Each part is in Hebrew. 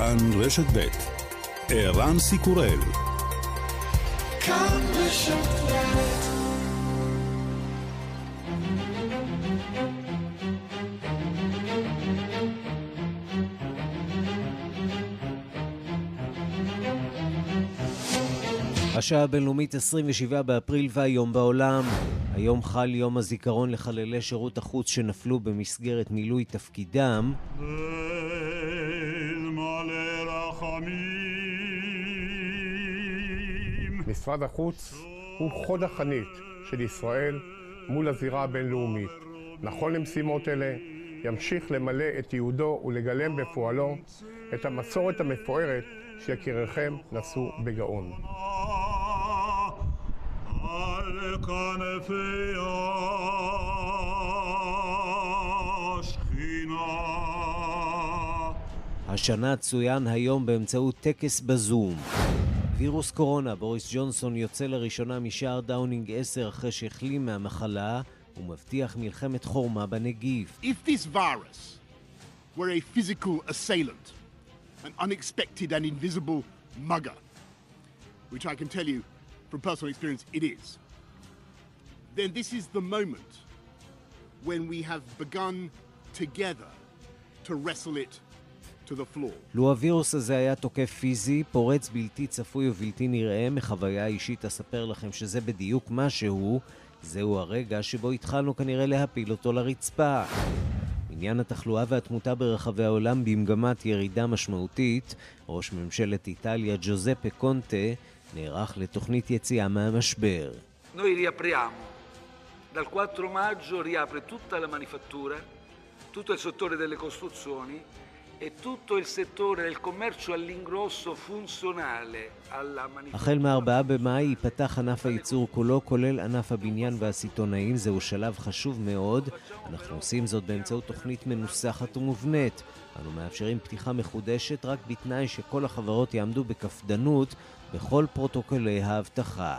כאן רשת ב' ערן סיקורל השעה הבינלאומית 27 באפריל והיום בעולם. היום חל יום הזיכרון לחללי שירות החוץ שנפלו במסגרת מילוי תפקידם. משרד החוץ הוא חוד החנית של ישראל מול הזירה הבינלאומית. נכון למשימות אלה, ימשיך למלא את ייעודו ולגלם בפועלו את המסורת המפוארת שיקיריכם נשאו בגאון. השנה צוין היום באמצעות טקס בזום. וירוס קורונה, בוריס ג'ונסון יוצא לראשונה משער דאונינג 10 אחרי שהחלים מהמחלה ומבטיח מלחמת חורמה בנגיף. If this virus were a physical assailant, an unexpected and invisible mugger, which I can tell you from personal experience it is, then this is the moment when we have begun together to wrestle it לו הווירוס הזה היה תוקף פיזי, פורץ בלתי צפוי ובלתי נראה, מחוויה אישית אספר לכם שזה בדיוק מה שהוא, זהו הרגע שבו התחלנו כנראה להפיל אותו לרצפה. עניין התחלואה והתמותה ברחבי העולם במגמת ירידה משמעותית, ראש ממשלת איטליה ג'וזפה קונטה נערך לתוכנית יציאה מהמשבר. Noi riapriamo. Dal 4 maggio riapre tutta la manifattura, tutto il settore delle costruzioni החל מ-4 במאי ייפתח ענף הייצור כולו, כולל ענף הבניין והסיטונאים. זהו שלב חשוב מאוד. אנחנו עושים זאת באמצעות תוכנית מנוסחת ומובנית. אנו מאפשרים פתיחה מחודשת רק בתנאי שכל החברות יעמדו בקפדנות בכל פרוטוקולי האבטחה.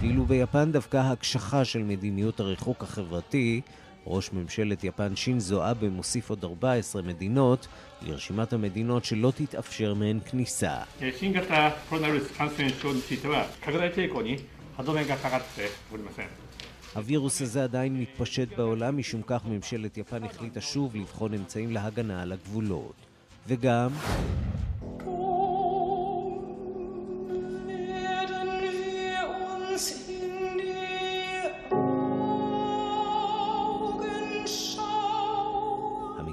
ואילו ביפן דווקא הקשחה של מדיניות הריחוק החברתי ראש ממשלת יפן שינזו אבה מוסיף עוד 14 מדינות לרשימת המדינות שלא תתאפשר מהן כניסה. הווירוס הזה עדיין מתפשט בעולם, משום כך ממשלת יפן החליטה שוב לבחון אמצעים להגנה על הגבולות. וגם...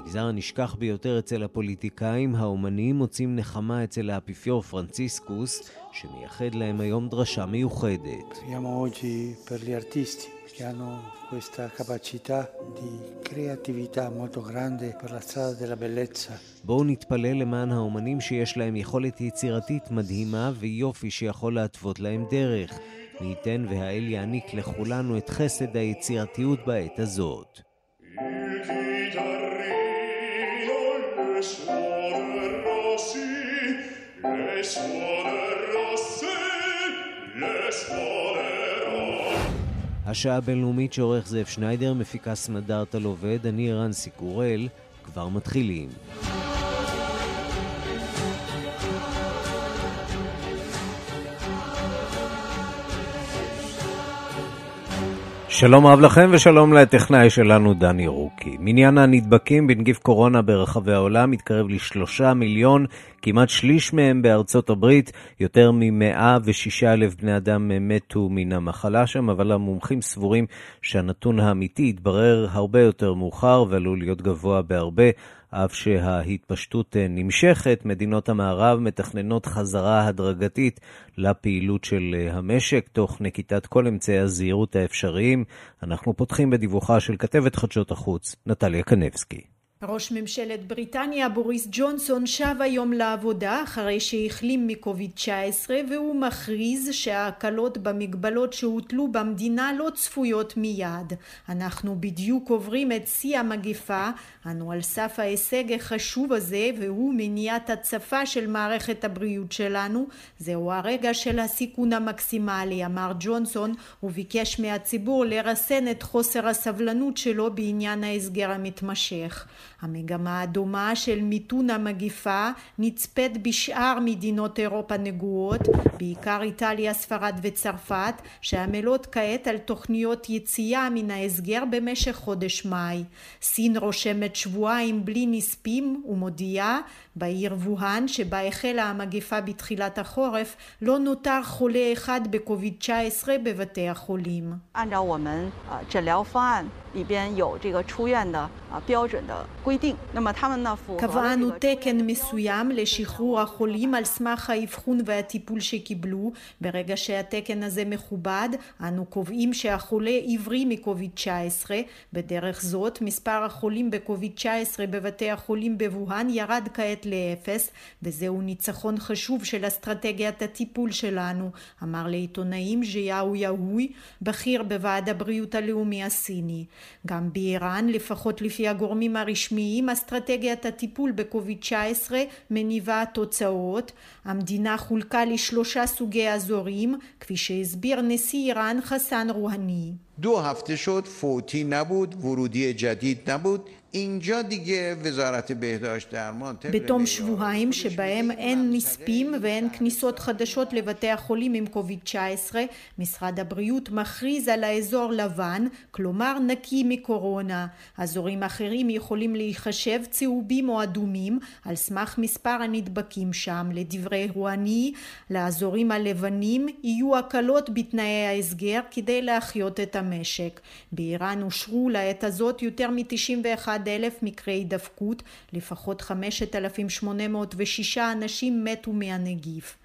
המגזר הנשכח ביותר אצל הפוליטיקאים, האומנים מוצאים נחמה אצל האפיפיור פרנציסקוס, שמייחד להם היום דרשה מיוחדת. che hanno questa capacità di creatività molto grande per la strada della bellezza. בואו נתפלל למען האומנים שיש להם יכולת יצירתית מדהימה ויופי שיכול להתוות להם דרך. מי ייתן והאל יעניק לכולנו את חסד היצירתיות בעת הזאת. השעה הבינלאומית שעורך זאב שניידר, מפיקה סמדארטה לובד, אני ערן סיקורל, כבר מתחילים. שלום רב לכם ושלום לטכנאי שלנו דני רוקי. מניין הנדבקים בנגיף קורונה ברחבי העולם מתקרב לשלושה מיליון, כמעט שליש מהם בארצות הברית, יותר מ-106 אלף בני אדם מתו מן המחלה שם, אבל המומחים סבורים שהנתון האמיתי יתברר הרבה יותר מאוחר ועלול להיות גבוה בהרבה. אף שההתפשטות אה, נמשכת, מדינות המערב מתכננות חזרה הדרגתית לפעילות של אה, המשק, תוך נקיטת כל אמצעי הזהירות האפשריים. אנחנו פותחים בדיווחה של כתבת חדשות החוץ, נטליה קנבסקי. ראש ממשלת בריטניה בוריס ג'ונסון שב היום לעבודה אחרי שהחלים מקוביד 19 והוא מכריז שההקלות במגבלות שהוטלו במדינה לא צפויות מיד. אנחנו בדיוק עוברים את שיא המגפה, אנו על סף ההישג החשוב הזה והוא מניעת הצפה של מערכת הבריאות שלנו. זהו הרגע של הסיכון המקסימלי, אמר ג'ונסון וביקש מהציבור לרסן את חוסר הסבלנות שלו בעניין ההסגר המתמשך. המגמה הדומה של מיתון המגיפה נצפית בשאר מדינות אירופה נגועות, בעיקר איטליה, ספרד וצרפת, שעמלות כעת על תוכניות יציאה מן ההסגר במשך חודש מאי. סין רושמת שבועיים בלי נספים ומודיעה בעיר ווהאן שבה החלה המגפה בתחילת החורף לא נותר חולה אחד בקוביד 19 בבתי החולים. 按照我们呃诊疗方案里边有这个出院的啊标准的 קבענו תקן מסוים לשחרור החולים על סמך האבחון והטיפול שקיבלו. ברגע שהתקן הזה מכובד, אנו קובעים שהחולה עברי מקוביד-19. בדרך זאת, מספר החולים בקוביד-19 בבתי החולים בבוהאן ירד כעת לאפס, וזהו ניצחון חשוב של אסטרטגיית הטיפול שלנו, אמר לעיתונאים ז'יהו יהוי, בכיר בוועד הבריאות הלאומי הסיני. גם באיראן, לפחות לפי הגורמים הרשמיים, אסטרטגיית הטיפול בקוביד-19 מניבה תוצאות. המדינה חולקה לשלושה סוגי אזורים, כפי שהסביר נשיא איראן חסן רוהני. دو هفته شد فوتی نبود ورودی جدید نبود בתום שבועיים שבהם אין נספים ואין כניסות חדשות לבתי החולים עם קוביד-19, משרד הבריאות מכריז על האזור לבן, כלומר נקי מקורונה. אזורים אחרים יכולים להיחשב צהובים או אדומים על סמך מספר הנדבקים שם. לדברי רואני, לאזורים הלבנים יהיו הקלות בתנאי ההסגר כדי להחיות את המשק. באיראן אושרו לעת הזאת יותר מ-91 אלף מקרי הידבקות, לפחות 5,806 אנשים מתו מהנגיף.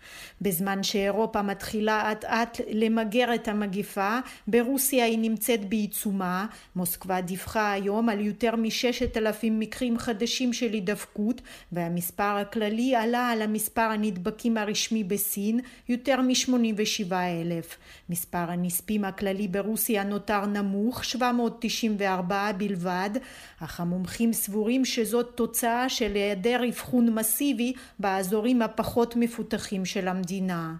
בזמן שאירופה מתחילה אט אט למגר את המגיפה, ברוסיה היא נמצאת בעיצומה. מוסקבה דיווחה היום על יותר מ-6,000 מקרים חדשים של הידבקות, והמספר הכללי עלה על המספר הנדבקים הרשמי בסין, יותר מ-87 אלף. מספר הנספים הכללי ברוסיה נותר נמוך, 794 בלבד, אך המומחים סבורים שזאת תוצאה של היעדר אבחון מסיבי באזורים הפחות מפותחים של המדינה.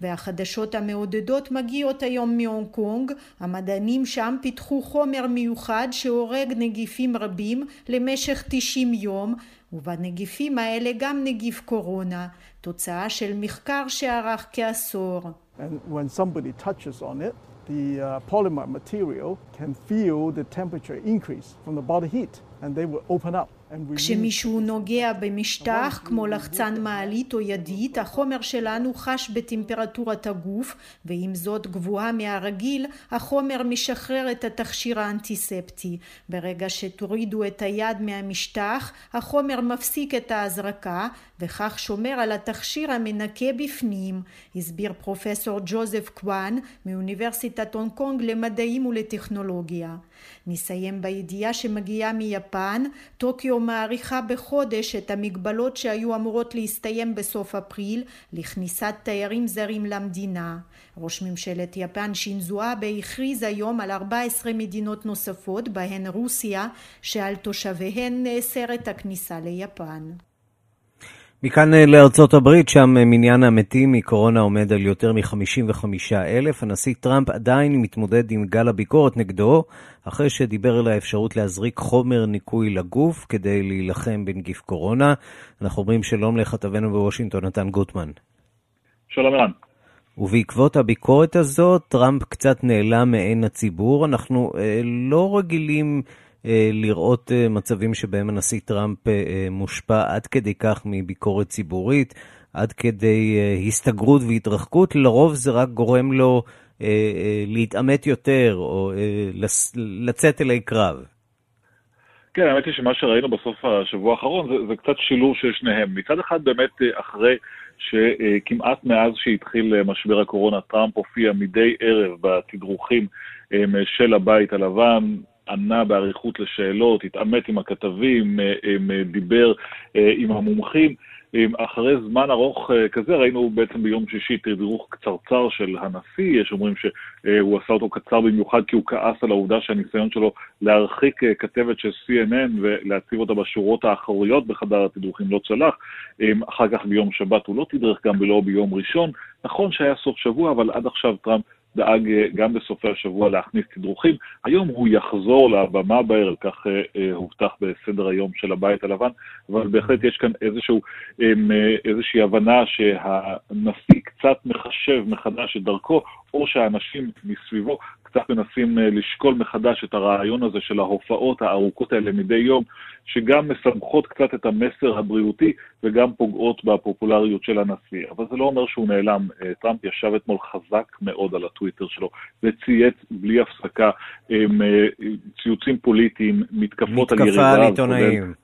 והחדשות המעודדות מגיעות היום מהונג קונג, המדענים שם פיתחו חומר מיוחד שהורג נגיפים רבים למשך 90 יום, ובנגיפים האלה גם נגיף קורונה, תוצאה של מחקר שארך כעשור. And when somebody touches on it, the uh, polymer material can feel the temperature increase from the body heat, and they will open up. כשמישהו נוגע במשטח כמו לחצן מעלית או ידית, החומר שלנו חש בטמפרטורת הגוף, ועם זאת גבוהה מהרגיל, החומר משחרר את התכשיר האנטיספטי. ברגע שתורידו את היד מהמשטח, החומר מפסיק את ההזרקה, וכך שומר על התכשיר המנקה בפנים, הסביר פרופסור ג'וזף קוואן מאוניברסיטת הונג קונג למדעים ולטכנולוגיה. נסיים בידיעה שמגיעה מיפן, טוקיו מאריכה בחודש את המגבלות שהיו אמורות להסתיים בסוף אפריל לכניסת תיירים זרים למדינה. ראש ממשלת יפן שינזו אבה הכריז היום על 14 מדינות נוספות, בהן רוסיה, שעל תושביהן נאסרת הכניסה ליפן. מכאן אה, לארצות הברית, שם אה, מניין המתים מקורונה עומד על יותר מ-55 אלף. הנשיא טראמפ עדיין מתמודד עם גל הביקורת נגדו, אחרי שדיבר על האפשרות להזריק חומר ניקוי לגוף כדי להילחם בנגיף קורונה. אנחנו אומרים שלום לכתבנו בוושינגטון, נתן גוטמן. שלום ערן. ובעקבות הביקורת הזאת, טראמפ קצת נעלם מעין הציבור. אנחנו אה, לא רגילים לראות אה, מצבים שבהם הנשיא טראמפ אה, מושפע עד כדי כך מביקורת ציבורית, עד כדי אה, הסתגרות והתרחקות. לרוב זה רק גורם לו אה, אה, להתעמת יותר או אה, לצאת אלי קרב. כן, האמת היא שמה שראינו בסוף השבוע האחרון זה, זה קצת שילוב של שניהם. מצד אחד באמת אה, אחרי שכמעט מאז שהתחיל אה, משבר הקורונה, טראמפ הופיע מדי ערב בתדרוכים אה, של הבית הלבן, ענה באריכות לשאלות, התעמת עם הכתבים, דיבר עם המומחים. אחרי זמן ארוך כזה, ראינו בעצם ביום שישי תדרוך קצרצר של הנשיא, יש אומרים שהוא עשה אותו קצר במיוחד כי הוא כעס על העובדה שהניסיון שלו להרחיק כתבת של CNN ולהציב אותה בשורות האחוריות בחדר התדרוכים לא צלח. אחר כך ביום שבת הוא לא תדרך גם ולא ביום ראשון. נכון שהיה סוף שבוע, אבל עד עכשיו טראמפ דאג גם בסופי השבוע להכניס תדרוכים. היום הוא יחזור לבמה בערב, כך הובטח בסדר היום של הבית הלבן, אבל בהחלט יש כאן איזשהו, איזושהי הבנה שהנשיא קצת מחשב מחדש את דרכו, או שהאנשים מסביבו קצת מנסים אה, לשקול מחדש את הרעיון הזה של ההופעות הארוכות האלה מדי יום, שגם מסמכות קצת את המסר הבריאותי וגם פוגעות בפופולריות של הנשיא. אבל זה לא אומר שהוא נעלם. אה, טראמפ ישב אתמול חזק מאוד על הטוויטר שלו וצייץ בלי הפסקה אה, ציוצים פוליטיים, מתקפות על ירידה. מתקפה על עיתונאים.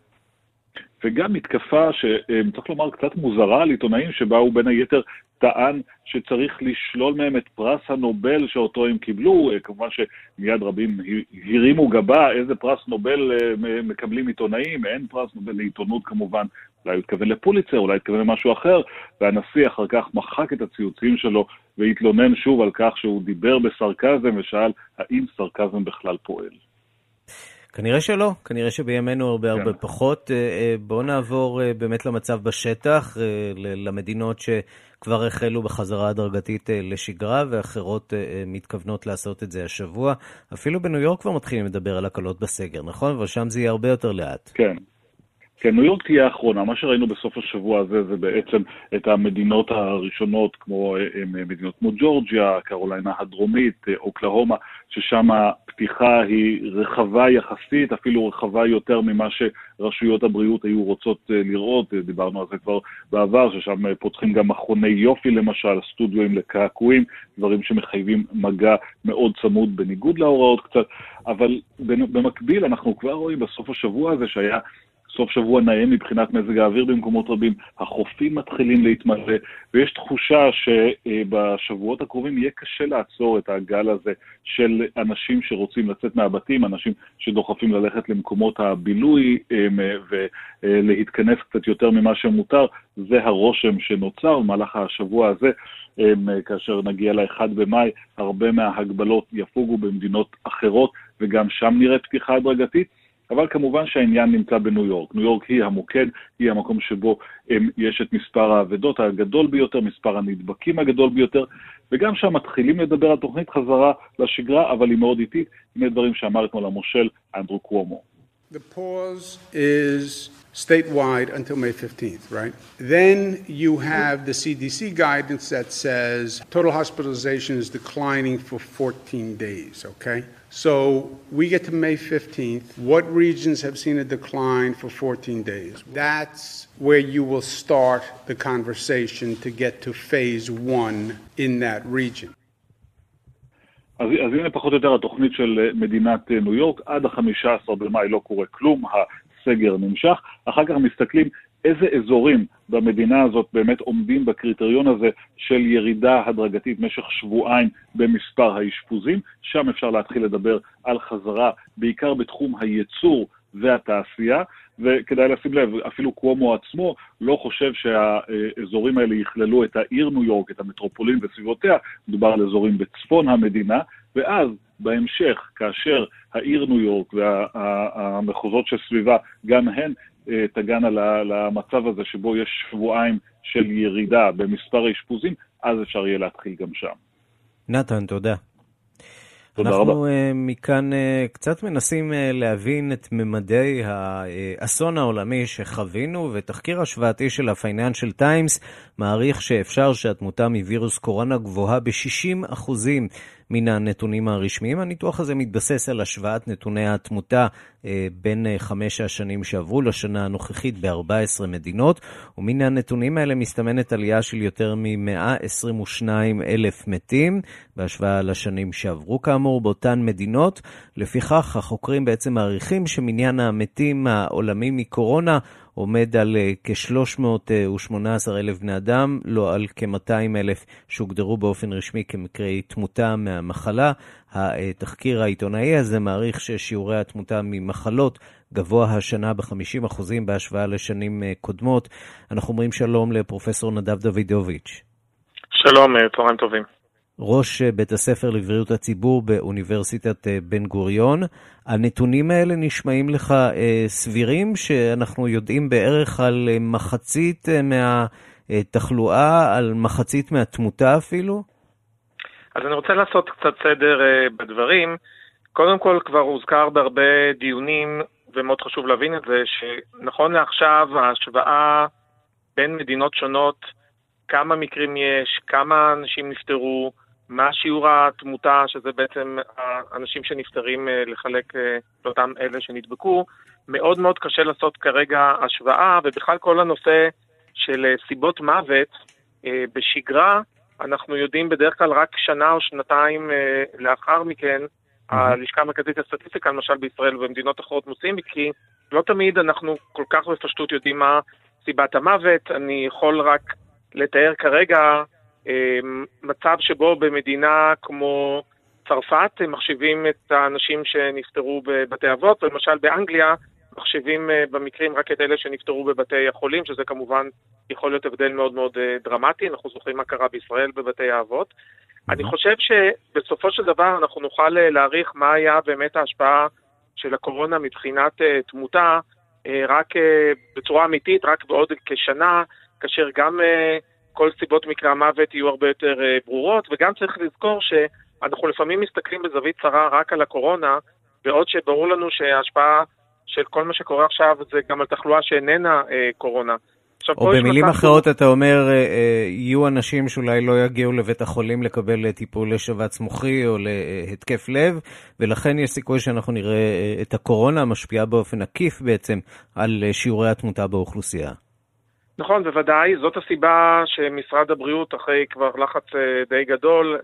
וגם מתקפה שצריך לומר קצת מוזרה על עיתונאים, שבה הוא בין היתר טען שצריך לשלול מהם את פרס הנובל שאותו הם קיבלו. אה, כמובן שמיד רבים הרימו גבה, איזה פרס נובל אה, מקבלים עיתונאים, אין פרס נובל לעיתונות כמובן. אולי הוא התכוון לפוליצר, אולי התכוון למשהו אחר, והנשיא אחר כך מחק את הציוצים שלו והתלונן שוב על כך שהוא דיבר בסרקזם ושאל האם סרקזם בכלל פועל. כנראה שלא, כנראה שבימינו הרבה כן. הרבה פחות. אה, אה, בואו נעבור אה, באמת למצב בשטח, למדינות שכבר החלו בחזרה הדרגתית לשגרה, ואחרות מתכוונות לעשות את זה השבוע. אפילו בניו יורק כבר מתחילים לדבר על הקלות בסגר, נכון? אבל שם זה יהיה הרבה יותר לאט. כן. כן, ניו יורק תהיה האחרונה. מה שראינו בסוף השבוע הזה זה בעצם את המדינות הראשונות, כמו מדינות כמו ג'ורג'יה, קרוליינה הדרומית, אוקלהומה, ששם הפתיחה היא רחבה יחסית, אפילו רחבה יותר ממה שרשויות הבריאות היו רוצות אה, לראות. אה, דיברנו על זה כבר בעבר, ששם אה, פותחים גם מכוני יופי למשל, סטודיואים לקעקועים, דברים שמחייבים מגע מאוד צמוד בניגוד להוראות קצת, אבל במקביל אנחנו כבר רואים בסוף השבוע הזה שהיה סוף שבוע נאה מבחינת מזג האוויר במקומות רבים, החופים מתחילים להתמלא, ויש תחושה שבשבואות הקרובים יהיה קשה לעצור את הגל הזה של אנשים שרוצים לצאת מהבתים, אנשים שדוחפים ללכת למקומות הבילוי ולהתכנס קצת יותר ממה שמותר. זה הרושם שנוצר במהלך השבוע הזה. כאשר נגיע ל-1 במאי, הרבה מההגבלות יפוגו במדינות אחרות, וגם שם נראה פתיחה הדרגתית. אבל כמובן שהעניין נמצא בניו יורק. ניו יורק היא המוקד, היא המקום שבו הם, יש את מספר האבדות הגדול ביותר, מספר הנדבקים הגדול ביותר, וגם שם מתחילים לדבר על תוכנית חזרה לשגרה, אבל היא מאוד איטית, הנה דברים שאמר אתמול המושל אנדרו קוומו. The pause is statewide until May 15th, right? Then you have the CDC guidance that says total hospitalization is declining for 14 days, okay? So we get to May 15th. What regions have seen a decline for 14 days? That's where you will start the conversation to get to phase one in that region. אז, אז הנה פחות או יותר התוכנית של מדינת ניו יורק, עד ה-15 במאי לא קורה כלום, הסגר נמשך, אחר כך מסתכלים איזה אזורים במדינה הזאת באמת עומדים בקריטריון הזה של ירידה הדרגתית במשך שבועיים במספר האשפוזים, שם אפשר להתחיל לדבר על חזרה, בעיקר בתחום הייצור והתעשייה, וכדאי לשים לב, אפילו קוומו עצמו לא חושב שהאזורים האלה יכללו את העיר ניו יורק, את המטרופולין וסביבותיה, מדובר על אזורים בצפון המדינה, ואז בהמשך, כאשר העיר ניו יורק והמחוזות שסביבה, גם הן תגענה למצב הזה שבו יש שבועיים של ירידה במספר האשפוזים, אז אפשר יהיה להתחיל גם שם. נתן, תודה. תודה אנחנו רבה. אה, מכאן אה, קצת מנסים להבין את ממדי האסון העולמי שחווינו, ותחקיר השוואתי של ה-Financial Times מעריך שאפשר שהתמותה מווירוס קורונה גבוהה ב-60 אחוזים מן הנתונים הרשמיים. הניתוח הזה מתבסס על השוואת נתוני התמותה אה, בין אה, חמש השנים שעברו לשנה הנוכחית ב-14 מדינות, ומן הנתונים האלה מסתמנת עלייה של יותר מ-122 אלף מתים בהשוואה לשנים שעברו כאמור באותן מדינות. לפיכך, החוקרים בעצם מעריכים שמניין המתים העולמי מקורונה עומד על אה, כ-318 אלף בני אדם, לא על כ-200 אלף שהוגדרו באופן רשמי כמקרי תמותה מהמחלה. התחקיר העיתונאי הזה מעריך ששיעורי התמותה ממחלות גבוה השנה ב-50% בהשוואה לשנים אה, קודמות. אנחנו אומרים שלום לפרופסור נדב דוידוביץ'. שלום, אה, צהריים טובים. ראש אה, בית הספר לבריאות הציבור באוניברסיטת אה, בן גוריון. הנתונים האלה נשמעים לך אה, סבירים, שאנחנו יודעים בערך על מחצית מהתחלואה, על מחצית מהתמותה אפילו? אז אני רוצה לעשות קצת סדר בדברים. קודם כל, כבר הוזכר בהרבה דיונים, ומאוד חשוב להבין את זה, שנכון לעכשיו ההשוואה בין מדינות שונות, כמה מקרים יש, כמה אנשים נפטרו, מה שיעור התמותה, שזה בעצם האנשים שנפטרים אה, לחלק אה, לאותם אלה שנדבקו. מאוד מאוד קשה לעשות כרגע השוואה, ובכלל כל הנושא של אה, סיבות מוות, בשגרה אנחנו יודעים בדרך כלל רק שנה או שנתיים לאחר מכן, הלשכה המרכזית לסטטיסטיקה, למשל בישראל ובמדינות אחרות מוצאים, כי לא תמיד אנחנו כל כך בפשטות יודעים מה סיבת המוות. אני יכול רק לתאר כרגע מצב שבו במדינה כמו צרפת מחשיבים את האנשים שנפטרו בבתי אבות, למשל באנגליה מחשיבים אה, במקרים רק את אלה שנפטרו בבתי החולים, שזה כמובן יכול להיות הבדל מאוד מאוד אה, דרמטי, אנחנו זוכרים מה קרה בישראל בבתי האבות. אני חושב שבסופו של דבר אנחנו נוכל אה, להעריך מה היה באמת ההשפעה של הקורונה מבחינת תמותה רק בצורה אמיתית, רק בעוד כשנה, כאשר גם כל סיבות מקרי המוות יהיו הרבה יותר uh, ברורות, וגם צריך לזכור שאנחנו לפעמים מסתכלים בזווית צרה רק על הקורונה, בעוד שברור לנו שההשפעה של כל מה שקורה עכשיו זה גם על תחלואה שאיננה uh, קורונה. עכשיו, או במילים אחרות אתה אומר, uh, יהיו אנשים שאולי לא יגיעו לבית החולים לקבל טיפול לשבץ מוחי או להתקף לב, ולכן יש סיכוי שאנחנו נראה את הקורונה משפיעה באופן עקיף בעצם על שיעורי התמותה באוכלוסייה. נכון, בוודאי. זאת הסיבה שמשרד הבריאות, אחרי כבר לחץ אה, די גדול,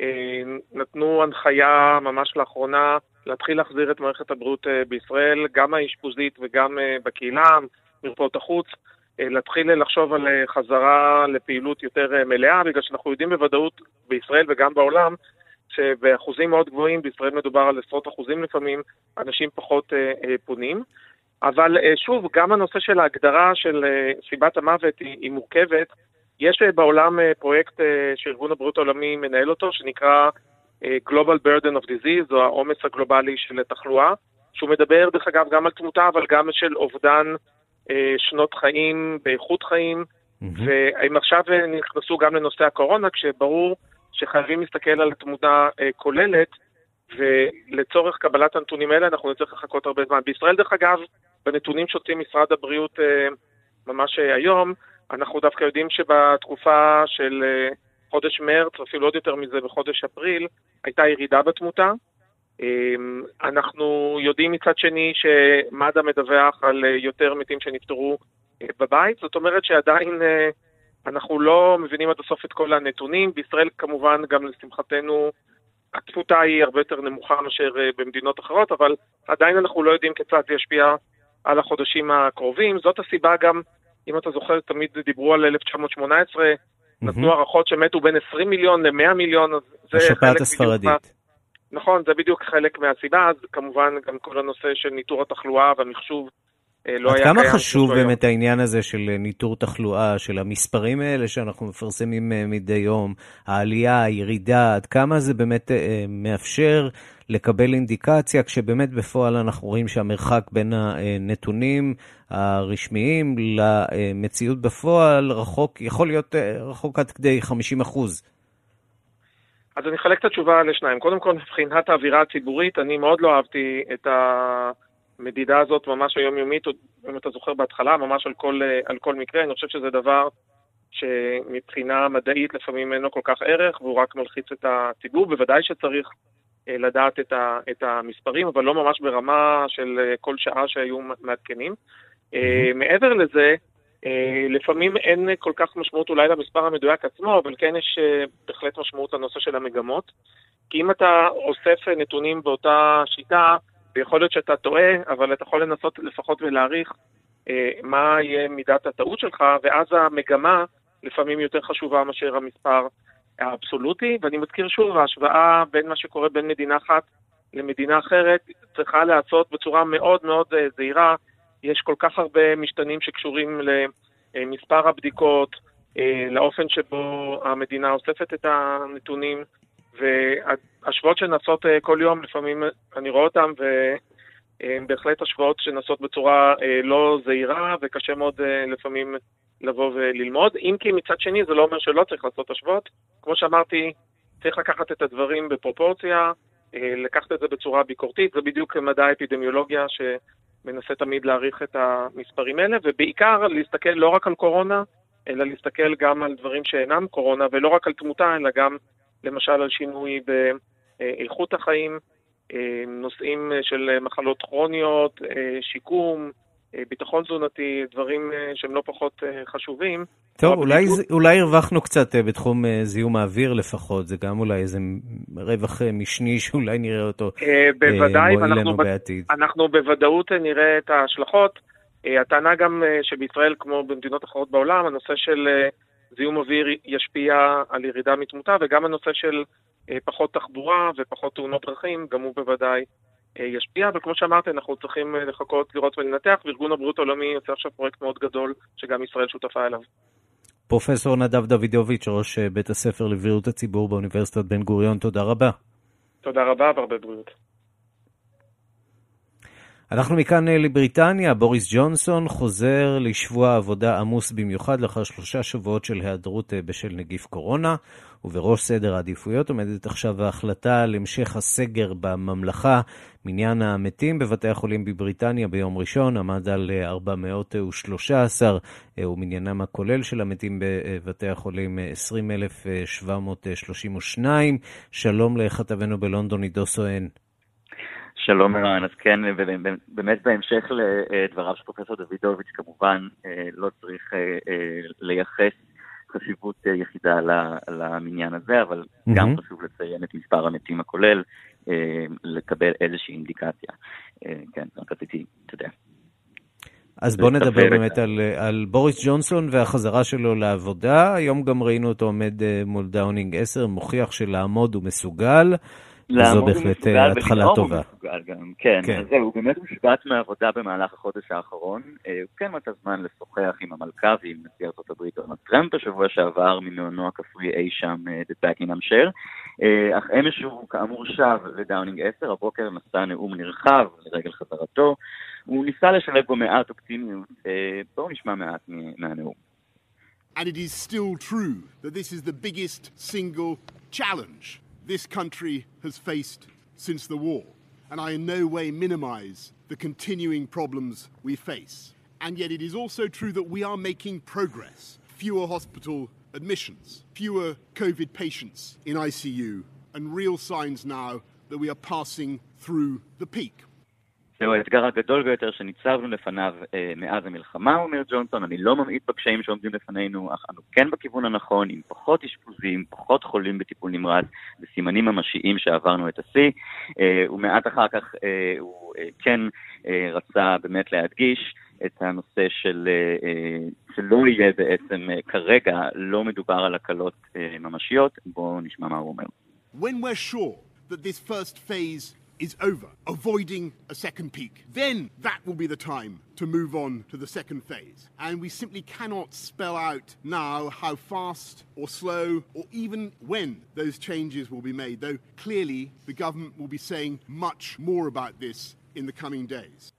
אה, נתנו הנחיה ממש לאחרונה להתחיל להחזיר את מערכת הבריאות אה, בישראל, גם האשפוזית וגם בקהילה, מרפאות החוץ, להתחיל לחשוב על חזרה לפעילות יותר מלאה, בגלל שאנחנו יודעים בוודאות בישראל וגם בעולם, שבאחוזים מאוד גבוהים, בישראל מדובר על עשרות אחוזים לפעמים, אנשים פחות פונים. אבל אה, שוב, גם הנושא של ההגדרה של אה, סיבת המוות היא, היא מורכבת. יש אה, בעולם פרויקט שארגון הבריאות העולמי מנהל אותו, שנקרא Global Burden of Disease, או העומס הגלובלי של תחלואה, שהוא מדבר, דרך אגב, גם על תמותה, אבל גם של אובדן שנות חיים באיכות חיים, mm-hmm. והם עכשיו נכנסו גם לנושא הקורונה, כשברור שחייבים להסתכל על תמונה כוללת, ולצורך קבלת הנתונים האלה אנחנו נצטרך לחכות הרבה זמן. בישראל, דרך אגב, בנתונים שהוציא משרד הבריאות אה, ממש אה, היום, אנחנו דווקא יודעים שבתקופה של אה, חודש מרץ, אפילו עוד יותר מזה בחודש אפריל, הייתה ירידה בתמותה. אנחנו יודעים מצד שני שמד"א מדווח על יותר מתים שנפטרו בבית, זאת אומרת שעדיין אנחנו לא מבינים עד הסוף את כל הנתונים. בישראל כמובן גם לשמחתנו התפותה היא הרבה יותר נמוכה מאשר במדינות אחרות, אבל עדיין אנחנו לא יודעים כיצד זה ישפיע על החודשים הקרובים. זאת הסיבה גם, אם אתה זוכר, תמיד דיברו על 1918, mm-hmm. נתנו הערכות שמתו בין 20 מיליון ל-100 מיליון, אז זה השפעת הספרדית. נכון, זה בדיוק חלק מהסיבה, אז כמובן גם כל הנושא של ניטור התחלואה והמחשוב אה, לא היה קיים. עד כמה חשוב באמת היום. העניין הזה של אה, ניטור תחלואה, של המספרים האלה שאנחנו מפרסמים אה, מדי יום, העלייה, הירידה, עד כמה זה באמת מאפשר לקבל אינדיקציה, כשבאמת בפועל אנחנו רואים שהמרחק בין הנתונים הרשמיים למציאות בפועל רחוק, יכול להיות רחוק עד כדי 50 אחוז. אז אני אחלק את התשובה לשניים. קודם כל, מבחינת האווירה הציבורית, אני מאוד לא אהבתי את המדידה הזאת ממש היומיומית, אם אתה זוכר בהתחלה, ממש על כל, על כל מקרה. אני חושב שזה דבר שמבחינה מדעית לפעמים אין לו כל כך ערך, והוא רק מלחיץ את הציבור. בוודאי שצריך אה, לדעת את, ה, את המספרים, אבל לא ממש ברמה של אה, כל שעה שהיו מעדכנים. Mm-hmm. מעבר לזה, לפעמים אין כל כך משמעות אולי למספר המדויק עצמו, אבל כן יש בהחלט משמעות לנושא של המגמות. כי אם אתה אוסף נתונים באותה שיטה, ויכול להיות שאתה טועה, אבל אתה יכול לנסות לפחות ולהעריך מה יהיה מידת הטעות שלך, ואז המגמה לפעמים יותר חשובה מאשר המספר האבסולוטי, ואני מזכיר שוב, ההשוואה בין מה שקורה בין מדינה אחת למדינה אחרת צריכה להיעשות בצורה מאוד מאוד אה, זהירה. יש כל כך הרבה משתנים שקשורים למספר הבדיקות, אה, לאופן שבו המדינה אוספת את הנתונים, והשוואות שנעשות אה, כל יום, לפעמים אני רואה אותן, והן בהחלט השוואות שנעשות בצורה לא זהירה, וקשה מאוד לפעמים לבוא וללמוד, אם כי מצד שני זה לא אומר שלא צריך לעשות השוואות. כמו שאמרתי, צריך לקחת את הדברים בפרופורציה, לקחת את זה בצורה ביקורתית, זה בדיוק מדע האפידמיולוגיה שמנסה תמיד להעריך את המספרים האלה, ובעיקר להסתכל לא רק על קורונה, אלא להסתכל גם על דברים שאינם קורונה, ולא רק על תמותה, אלא גם למשל על שינוי באיכות החיים, נושאים של מחלות כרוניות, שיקום, ביטחון תזונתי, דברים שהם לא פחות חשובים. טוב, אולי, בדיוק... אולי הרווחנו קצת בתחום זיהום האוויר לפחות, זה גם אולי איזה רווח משני שאולי נראה אותו בוודאי, מועיל לנו. בעתיד. אנחנו בוודאות נראה את ההשלכות. הטענה גם שבישראל, כמו במדינות אחרות בעולם, הנושא של זיהום אוויר ישפיע על ירידה מתמותה, וגם הנושא של פחות תחבורה ופחות תאונות דרכים, גם הוא בוודאי ישפיע, וכמו שאמרתי, אנחנו צריכים לחכות, לראות ולנתח, וארגון הבריאות העולמי יוצא עכשיו פרויקט מאוד גדול, שגם ישראל שותפה אליו. פרופסור נדב דוידוביץ', ראש בית הספר לבריאות הציבור באוניברסיטת בן גוריון, תודה רבה. תודה רבה והרבה בריאות. אנחנו מכאן לבריטניה, בוריס ג'ונסון חוזר לשבוע עבודה עמוס במיוחד לאחר שלושה שבועות של היעדרות בשל נגיף קורונה, ובראש סדר העדיפויות עומדת עכשיו ההחלטה על המשך הסגר בממלכה. מניין המתים בבתי החולים בבריטניה ביום ראשון עמד על 413, ומניינם הכולל של המתים בבתי החולים 20,732. שלום לכתבנו בלונדון, עידו סואן. שלום ערן, אז כן, באמת בהמשך לדבריו של פרופסור דוידוביץ', כמובן לא צריך לייחס חשיבות יחידה למניין הזה, אבל mm-hmm. גם חשוב לציין את מספר המתים הכולל, לקבל איזושהי אינדיקציה. כן, רק רציתי, אתה יודע. אז בואו נדבר באמת על, על בוריס ג'ונסון והחזרה שלו לעבודה. היום גם ראינו אותו עומד מול דאונינג 10, מוכיח שלעמוד הוא מסוגל. זו בהחלט התחלה טובה. גם. כן, כן. אז זהו, הוא באמת הושבת מעבודה במהלך החודש האחרון. הוא כן מצא זמן לשוחח עם המלכה ועם נשיא ארצות הברית דונלד טראמפ בשבוע שעבר ממעונו הכפרי אי שם בבקינגהאמשייר. אך אמש הוא כאמור שב לדאונינג 10, הבוקר נשא נאום נרחב לרגל חזרתו. הוא ניסה לשלב בו מעט אופטימיות. בואו נשמע מעט מהנאום. And it is still true that this is the biggest single challenge this country has faced since the war, and I in no way minimize the continuing problems we face. And yet, it is also true that we are making progress. Fewer hospital admissions, fewer COVID patients in ICU, and real signs now that we are passing through the peak. זהו האתגר הגדול ביותר שניצבנו לפניו אה, מאז המלחמה, אומר ג'ונסון. אני לא ממעיט בקשיים שעומדים לפנינו, אך אנו כן בכיוון הנכון, עם פחות אשפוזים, פחות חולים בטיפול נמרץ, וסימנים ממשיים שעברנו את השיא. אה, ומעט אחר כך אה, הוא אה, כן אה, רצה באמת להדגיש את הנושא של, אה, אה, שלא יהיה בעצם אה, כרגע, לא מדובר על הקלות אה, ממשיות. בואו נשמע מה הוא אומר. When we're sure that this first phase is over, avoiding a second peak. Then that will be the time to move on to the second phase. And we simply cannot spell out now how fast or slow or even when those changes will be made, though clearly the government will be saying much more about this in the coming days.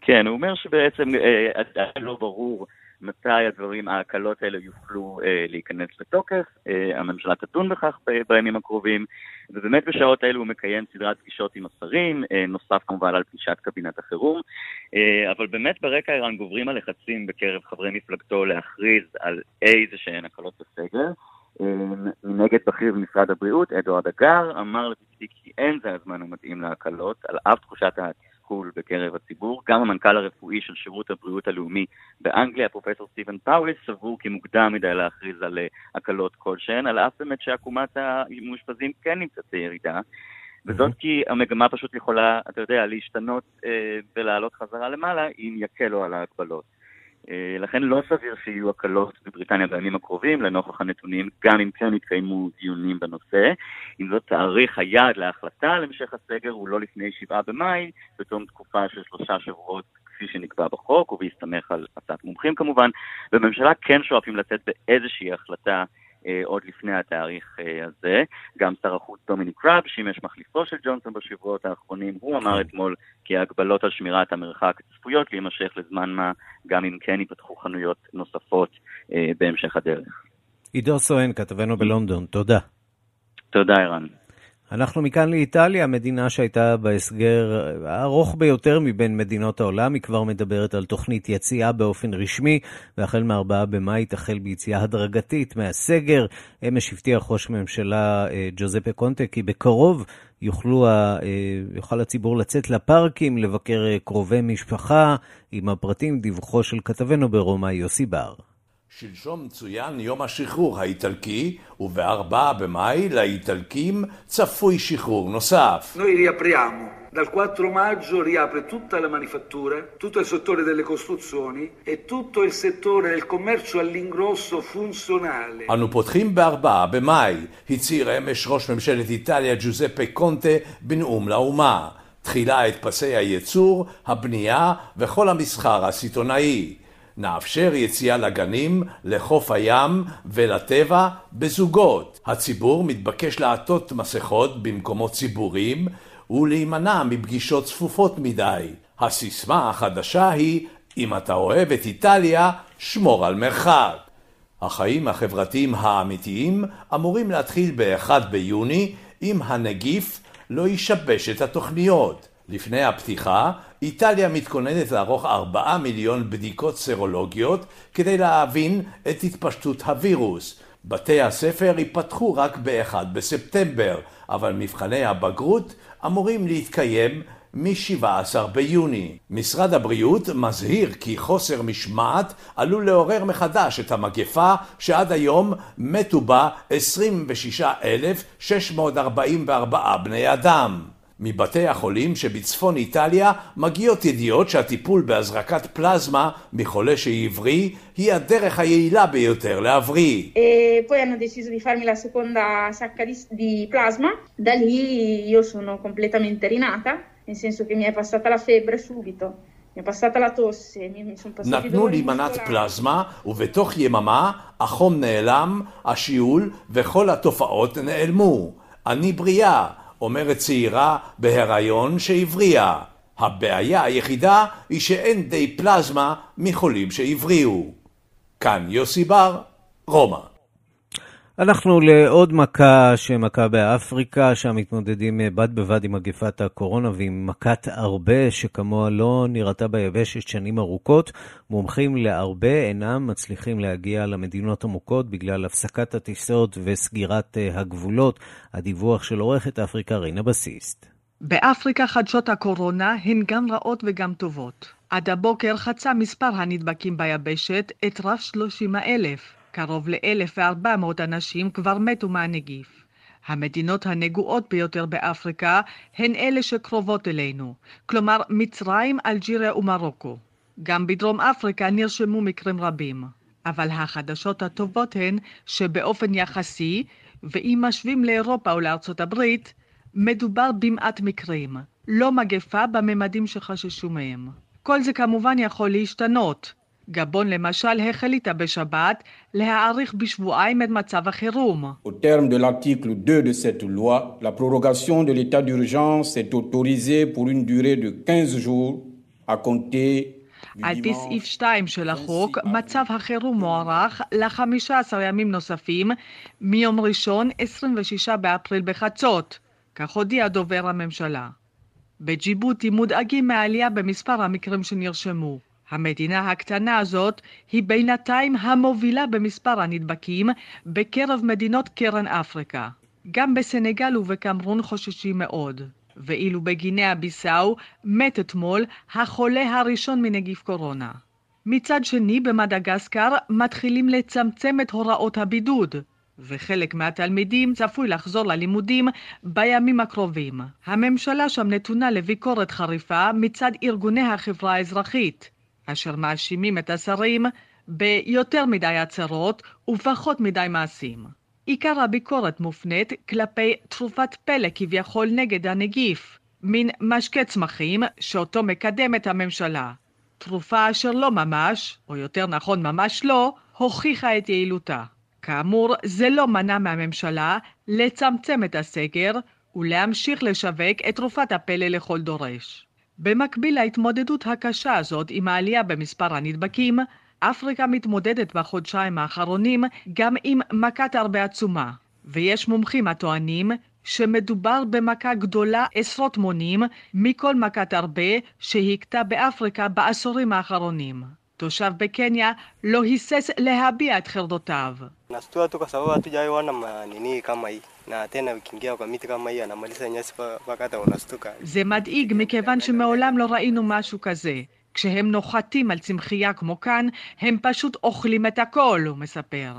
כן, הוא אומר שבעצם עדיין לא ברור מתי הדברים, ההקלות האלה יוכלו אה, להיכנס לתוקף. אה, הממשלה תדון בכך ב- בימים הקרובים, ובאמת בשעות האלו הוא מקיים סדרת פגישות עם השרים, אה, נוסף כמובן על פגישת קבינט החירום, אה, אבל באמת ברקע איראן גוברים הלחצים בקרב חברי מפלגתו להכריז על איזה שהן הקלות בסגר. מנגד בכיר במשרד הבריאות, אדוארד אגר, אמר לפיצי כי אין זה הזמן המתאים להקלות, על אף תחושת התסכול בקרב הציבור. גם המנכ"ל הרפואי של שירות הבריאות הלאומי באנגליה, פרופסור סטיבן פאוול, סבור כי מוקדם מדי להכריז על הקלות כלשהן, על אף באמת שעקומת המאושפזים כן נמצאת בירידה. וזאת כי המגמה פשוט יכולה, אתה יודע, להשתנות אה, ולעלות חזרה למעלה אם יקלו על ההגבלות. לכן לא סביר שיהיו הקלות בבריטניה בימים הקרובים לנוכח הנתונים, גם אם כן יתקיימו דיונים בנושא. עם זאת, תאריך היעד להחלטה על המשך הסגר הוא לא לפני 7 במאי, בתום תקופה של שלושה שבועות כפי שנקבע בחוק, ובהסתמך על הצעת מומחים כמובן. בממשלה כן שואפים לצאת באיזושהי החלטה אה, עוד לפני התאריך אה, הזה. גם שר החוץ דומיניק ראב שימש מחליפו של ג'ונסון בשבועות האחרונים. הוא אמר אתמול כי ההגבלות על שמירת המרחק צפויות להימשך לזמן מה, גם אם כן ייפתחו חנויות נוספות אה, בהמשך הדרך. עידו סואן, כתבנו בלונדון, תודה. תודה, ערן. אנחנו מכאן לאיטליה, מדינה שהייתה בהסגר הארוך ביותר מבין מדינות העולם. היא כבר מדברת על תוכנית יציאה באופן רשמי, והחל מ-4 במאי תחל ביציאה הדרגתית מהסגר. אמש הבטיח ראש הממשלה אה, ג'וזפה קונטה כי בקרוב יוכלו, אה, יוכל הציבור לצאת לפארקים, לבקר אה, קרובי משפחה. עם הפרטים דיווחו של כתבנו ברומא יוסי בר. שלשום צוין יום השחרור האיטלקי, וב-4 במאי לאיטלקים צפוי שחרור נוסף. Noi riapriamo. Dal 4 maggio riapre tutta la manifattura, tutto il settore delle costruzioni e tutto il settore del commercio all'ingrosso funzionale. אנו פותחים ב-4 במאי, הצהיר אמש ראש ממשלת איטליה ג'וזפה קונטה בנאום לאומה. תחילה את פסי הייצור, הבנייה וכל המסחר הסיטונאי. נאפשר יציאה לגנים, לחוף הים ולטבע בזוגות. הציבור מתבקש לעטות מסכות במקומות ציבוריים ולהימנע מפגישות צפופות מדי. הסיסמה החדשה היא אם אתה אוהב את איטליה, שמור על מרחק. החיים החברתיים האמיתיים אמורים להתחיל ב-1 ביוני אם הנגיף לא ישבש את התוכניות. לפני הפתיחה, איטליה מתכוננת לערוך 4 מיליון בדיקות סרולוגיות כדי להבין את התפשטות הווירוס. בתי הספר ייפתחו רק ב-1 בספטמבר, אבל מבחני הבגרות אמורים להתקיים מ-17 ביוני. משרד הבריאות מזהיר כי חוסר משמעת עלול לעורר מחדש את המגפה שעד היום מתו בה 26,644 בני אדם. מבתי החולים שבצפון איטליה מגיעות ידיעות שהטיפול בהזרקת פלזמה מחולה שעברי היא הדרך היעילה ביותר להבריא. poi hanno deciso di farmi la seconda sacca di, plasma, da lì io sono completamente rinata, nel senso che mi è passata la febbre subito. נתנו לי מנת פלזמה, ובתוך יממה החום נעלם, השיעול וכל התופעות נעלמו. אני בריאה, אומרת צעירה בהיריון שהבריאה. הבעיה היחידה היא שאין די פלזמה מחולים שהבריאו. כאן יוסי בר, רומא. אנחנו לעוד מכה שמכה באפריקה, שם מתמודדים בד בבד עם מגפת הקורונה ועם מכת ארבה שכמוה לא נראתה ביבשת שנים ארוכות. מומחים לארבה אינם מצליחים להגיע למדינות עמוקות בגלל הפסקת הטיסות וסגירת הגבולות. הדיווח של עורכת אפריקה רינה בסיסט. באפריקה חדשות הקורונה הן גם רעות וגם טובות. עד הבוקר חצה מספר הנדבקים ביבשת את רף 30 אלף. קרוב ל-1,400 אנשים כבר מתו מהנגיף. המדינות הנגועות ביותר באפריקה הן אלה שקרובות אלינו, כלומר מצרים, אלג'יריה ומרוקו. גם בדרום אפריקה נרשמו מקרים רבים, אבל החדשות הטובות הן שבאופן יחסי, ואם משווים לאירופה או לארצות הברית, מדובר במעט מקרים, לא מגפה בממדים שחששו מהם. כל זה כמובן יכול להשתנות, גבון למשל החליטה בשבת להאריך בשבועיים את מצב החירום. Au terme de l'article 2 de cette loi, la prorogation de l'état d'urgence est autorisée pour une durée de 15 jours à compter על פי סעיף 2 של החוק, מצב החירום מוארך ל-15 ימים נוספים מיום ראשון 26 באפריל בחצות, כך הודיע דובר הממשלה. בג'יבוטי מודאגים מעלייה במספר המקרים שנרשמו. המדינה הקטנה הזאת היא בינתיים המובילה במספר הנדבקים בקרב מדינות קרן אפריקה. גם בסנגל ובקמרון חוששים מאוד. ואילו בגינאה ביסאו מת אתמול החולה הראשון מנגיף קורונה. מצד שני, במדגסקר מתחילים לצמצם את הוראות הבידוד, וחלק מהתלמידים צפוי לחזור ללימודים בימים הקרובים. הממשלה שם נתונה לביקורת חריפה מצד ארגוני החברה האזרחית, אשר מאשימים את השרים ביותר מדי הצהרות ופחות מדי מעשים. עיקר הביקורת מופנית כלפי תרופת פלא כביכול נגד הנגיף, מין משקה צמחים שאותו מקדמת הממשלה. תרופה אשר לא ממש, או יותר נכון ממש לא, הוכיחה את יעילותה. כאמור, זה לא מנע מהממשלה לצמצם את הסגר ולהמשיך לשווק את תרופת הפלא לכל דורש. במקביל להתמודדות הקשה הזאת עם העלייה במספר הנדבקים, אפריקה מתמודדת בחודשיים האחרונים גם עם מכת הרבה עצומה. ויש מומחים הטוענים שמדובר במכה גדולה עשרות מונים מכל מכת הרבה שהכתה באפריקה בעשורים האחרונים. תושב בקניה לא היסס להביע את חרדותיו. Nashtua tu kwa sababu hatujawahi manini kama hii, na tena ukiingia kwa miti kama hii anamaliza nyasi mpaka hata unastuka. זה מדאיג מכיוון שמעולם לא ראינו משהו כזה. כשהם נוחתים על צמחייה כמו כאן, הם פשוט אוכלים את הכל, הוא מספר.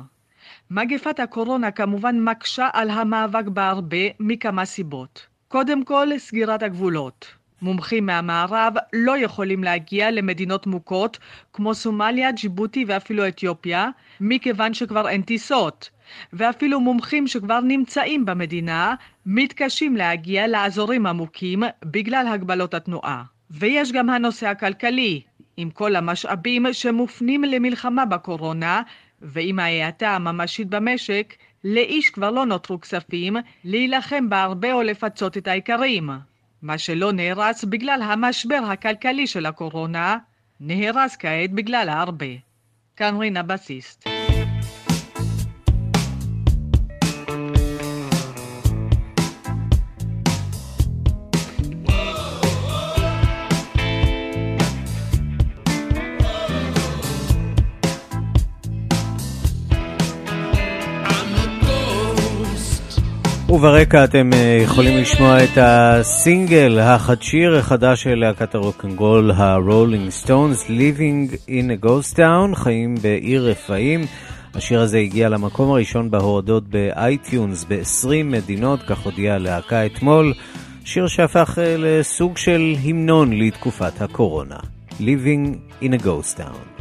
מגפת הקורונה כמובן מקשה על המאבק בהרבה מכמה סיבות. קודם כל, סגירת הגבולות. מומחים מהמערב לא יכולים להגיע למדינות מוכות כמו סומליה, ג'יבוטי ואפילו אתיופיה, מכיוון שכבר אין טיסות. ואפילו מומחים שכבר נמצאים במדינה מתקשים להגיע לאזורים עמוקים בגלל הגבלות התנועה. ויש גם הנושא הכלכלי, עם כל המשאבים שמופנים למלחמה בקורונה, ועם ההאטה הממשית במשק, לאיש כבר לא נותרו כספים להילחם בהרבה או לפצות את האיכרים. מה שלא נהרס בגלל המשבר הכלכלי של הקורונה, נהרס כעת בגלל ההרבה. כאן רינה בסיסט. וברקע אתם אה, יכולים לשמוע את הסינגל החד- שיר החדש של להקת הרוקנרול, ה-Rolling Stones, Living in a Ghost Town, חיים בעיר רפאים. השיר הזה הגיע למקום הראשון בהורדות ב-iTunes ב-20 מדינות, כך הודיעה הלהקה אתמול. שיר שהפך אה, לסוג של המנון לתקופת הקורונה. Living in a Ghost Town.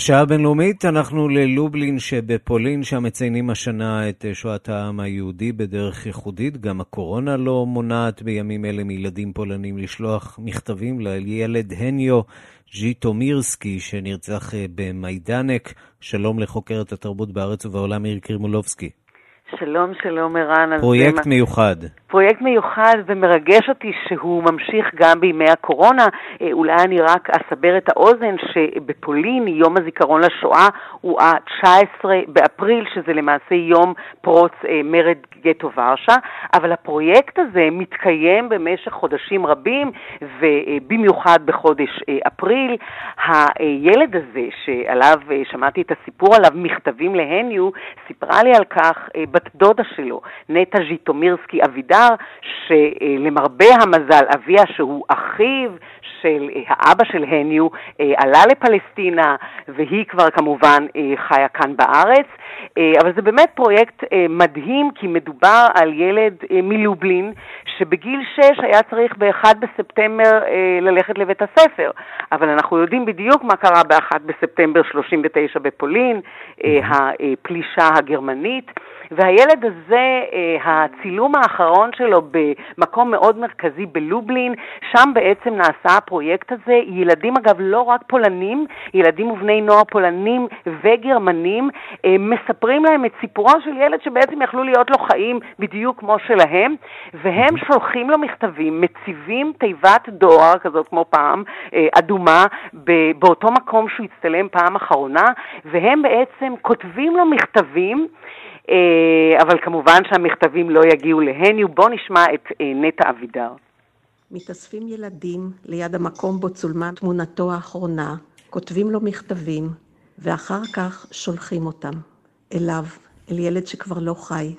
השעה הבינלאומית, אנחנו ללובלין שבפולין, שם מציינים השנה את שואת העם היהודי בדרך ייחודית. גם הקורונה לא מונעת בימים אלה מילדים פולנים לשלוח מכתבים לילד הניו ז'יטומירסקי, שנרצח במיידנק. שלום לחוקרת התרבות בארץ ובעולם, עיר קרימולובסקי. שלום, שלום ערן. פרויקט מיוחד. פרויקט מיוחד ומרגש אותי שהוא ממשיך גם בימי הקורונה. אה, אולי אני רק אסבר את האוזן שבפולין יום הזיכרון לשואה הוא ה-19 באפריל, שזה למעשה יום פרוץ אה, מרד גטו ורשה, אבל הפרויקט הזה מתקיים במשך חודשים רבים, ובמיוחד בחודש אה, אפריל. הילד הזה, שעליו שמעתי את הסיפור עליו, מכתבים להניו, סיפרה לי על כך בת דודה שלו, נטע ז'יטומירסקי אבידר, נאמר שלמרבה המזל, אביה שהוא אחיו של האבא של הניו אה, עלה לפלסטינה והיא כבר כמובן אה, חיה כאן בארץ, אה, אבל זה באמת פרויקט מדהים כי מדובר על ילד מלובלין שבגיל 6 היה צריך ב-1 בספטמבר ללכת לבית הספר, אבל אנחנו יודעים בדיוק מה קרה ב-1 בספטמבר 39 בפולין, הפלישה הגרמנית. והילד הזה, הצילום האחרון שלו במקום מאוד מרכזי בלובלין, שם בעצם נעשה הפרויקט הזה. ילדים, אגב, לא רק פולנים, ילדים ובני נוער פולנים וגרמנים, אה, מספרים להם את סיפורו של ילד שבעצם יכלו להיות לו חיים בדיוק כמו שלהם, והם שולחים לו מכתבים, מציבים תיבת דואר כזאת כמו פעם, אה, אדומה, באותו מקום שהוא הצטלם פעם אחרונה, והם בעצם כותבים לו מכתבים אבל כמובן שהמכתבים לא יגיעו להניו. בואו נשמע את נטע אבידר. מתאספים ילדים ליד המקום בו צולמה תמונתו האחרונה, כותבים לו מכתבים, ואחר כך שולחים אותם אליו, אל ילד שכבר לא חי.